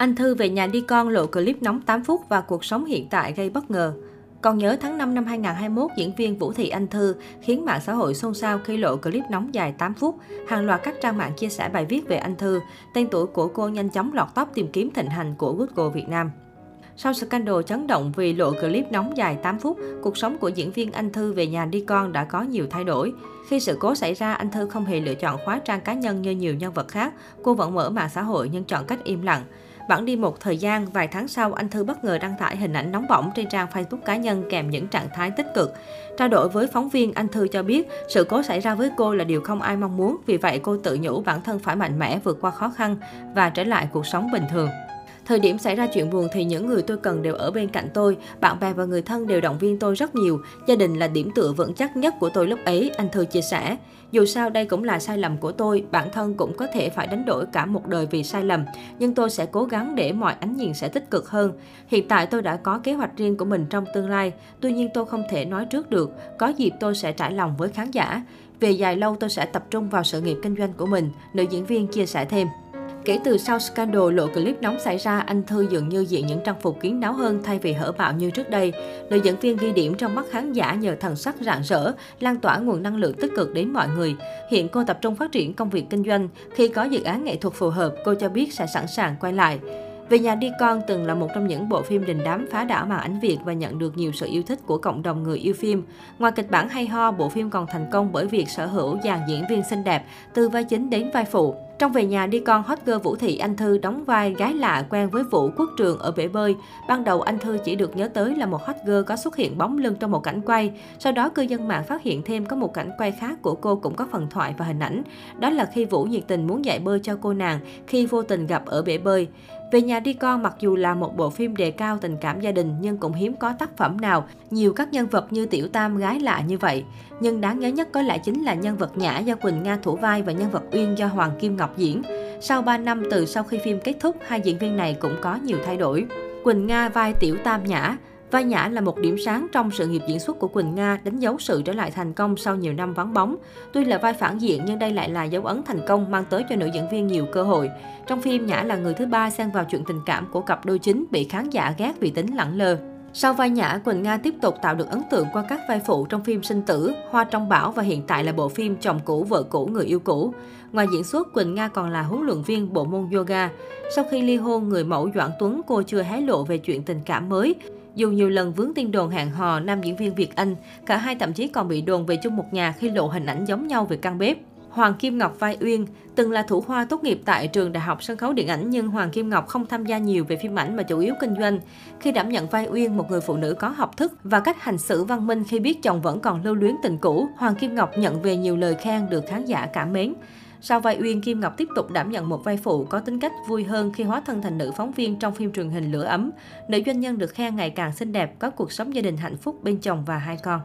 Anh Thư về nhà đi con lộ clip nóng 8 phút và cuộc sống hiện tại gây bất ngờ. Còn nhớ tháng 5 năm 2021, diễn viên Vũ Thị Anh Thư khiến mạng xã hội xôn xao khi lộ clip nóng dài 8 phút. Hàng loạt các trang mạng chia sẻ bài viết về Anh Thư. Tên tuổi của cô nhanh chóng lọt top tìm kiếm thịnh hành của Google Việt Nam. Sau scandal chấn động vì lộ clip nóng dài 8 phút, cuộc sống của diễn viên Anh Thư về nhà đi con đã có nhiều thay đổi. Khi sự cố xảy ra, anh Thư không hề lựa chọn khóa trang cá nhân như nhiều nhân vật khác. Cô vẫn mở mạng xã hội nhưng chọn cách im lặng vẫn đi một thời gian, vài tháng sau, anh Thư bất ngờ đăng tải hình ảnh nóng bỏng trên trang Facebook cá nhân kèm những trạng thái tích cực. Trao đổi với phóng viên, anh Thư cho biết sự cố xảy ra với cô là điều không ai mong muốn, vì vậy cô tự nhủ bản thân phải mạnh mẽ vượt qua khó khăn và trở lại cuộc sống bình thường. Thời điểm xảy ra chuyện buồn thì những người tôi cần đều ở bên cạnh tôi, bạn bè và người thân đều động viên tôi rất nhiều. Gia đình là điểm tựa vững chắc nhất của tôi lúc ấy, anh Thư chia sẻ. Dù sao đây cũng là sai lầm của tôi, bản thân cũng có thể phải đánh đổi cả một đời vì sai lầm, nhưng tôi sẽ cố gắng để mọi ánh nhìn sẽ tích cực hơn. Hiện tại tôi đã có kế hoạch riêng của mình trong tương lai, tuy nhiên tôi không thể nói trước được, có dịp tôi sẽ trải lòng với khán giả. Về dài lâu tôi sẽ tập trung vào sự nghiệp kinh doanh của mình, nữ diễn viên chia sẻ thêm. Kể từ sau scandal lộ clip nóng xảy ra, anh Thư dường như diện những trang phục kín đáo hơn thay vì hở bạo như trước đây. Nữ diễn viên ghi điểm trong mắt khán giả nhờ thần sắc rạng rỡ, lan tỏa nguồn năng lượng tích cực đến mọi người. Hiện cô tập trung phát triển công việc kinh doanh. Khi có dự án nghệ thuật phù hợp, cô cho biết sẽ sẵn sàng quay lại. Về nhà đi con từng là một trong những bộ phim đình đám phá đảo màn ảnh Việt và nhận được nhiều sự yêu thích của cộng đồng người yêu phim. Ngoài kịch bản hay ho, bộ phim còn thành công bởi việc sở hữu dàn diễn viên xinh đẹp, từ vai chính đến vai phụ. Trong Về nhà đi con, hot girl Vũ Thị Anh Thư đóng vai gái lạ quen với Vũ Quốc Trường ở bể bơi. Ban đầu Anh Thư chỉ được nhớ tới là một hot girl có xuất hiện bóng lưng trong một cảnh quay. Sau đó cư dân mạng phát hiện thêm có một cảnh quay khác của cô cũng có phần thoại và hình ảnh. Đó là khi Vũ nhiệt tình muốn dạy bơi cho cô nàng khi vô tình gặp ở bể bơi. Về nhà đi con mặc dù là một bộ phim đề cao tình cảm gia đình nhưng cũng hiếm có tác phẩm nào nhiều các nhân vật như Tiểu Tam gái lạ như vậy. Nhưng đáng nhớ nhất có lẽ chính là nhân vật Nhã do Quỳnh Nga thủ vai và nhân vật Uyên do Hoàng Kim Ngọc diễn. Sau 3 năm từ sau khi phim kết thúc, hai diễn viên này cũng có nhiều thay đổi. Quỳnh Nga vai Tiểu Tam Nhã, Vai Nhã là một điểm sáng trong sự nghiệp diễn xuất của Quỳnh Nga, đánh dấu sự trở lại thành công sau nhiều năm vắng bóng. Tuy là vai phản diện nhưng đây lại là dấu ấn thành công mang tới cho nữ diễn viên nhiều cơ hội. Trong phim, Nhã là người thứ ba xen vào chuyện tình cảm của cặp đôi chính bị khán giả ghét vì tính lẳng lơ. Sau vai Nhã, Quỳnh Nga tiếp tục tạo được ấn tượng qua các vai phụ trong phim Sinh Tử, Hoa Trong Bão và hiện tại là bộ phim Chồng cũ, vợ cũ, người yêu cũ. Ngoài diễn xuất, Quỳnh Nga còn là huấn luyện viên bộ môn yoga. Sau khi ly hôn, người mẫu Doãn Tuấn cô chưa hé lộ về chuyện tình cảm mới. Dù nhiều lần vướng tin đồn hẹn hò nam diễn viên Việt Anh, cả hai thậm chí còn bị đồn về chung một nhà khi lộ hình ảnh giống nhau về căn bếp. Hoàng Kim Ngọc vai Uyên từng là thủ khoa tốt nghiệp tại trường Đại học Sân khấu Điện ảnh nhưng Hoàng Kim Ngọc không tham gia nhiều về phim ảnh mà chủ yếu kinh doanh. Khi đảm nhận vai Uyên, một người phụ nữ có học thức và cách hành xử văn minh khi biết chồng vẫn còn lưu luyến tình cũ, Hoàng Kim Ngọc nhận về nhiều lời khen được khán giả cảm mến. Sau vai Uyên, Kim Ngọc tiếp tục đảm nhận một vai phụ có tính cách vui hơn khi hóa thân thành nữ phóng viên trong phim truyền hình Lửa ấm. Nữ doanh nhân được khen ngày càng xinh đẹp, có cuộc sống gia đình hạnh phúc bên chồng và hai con.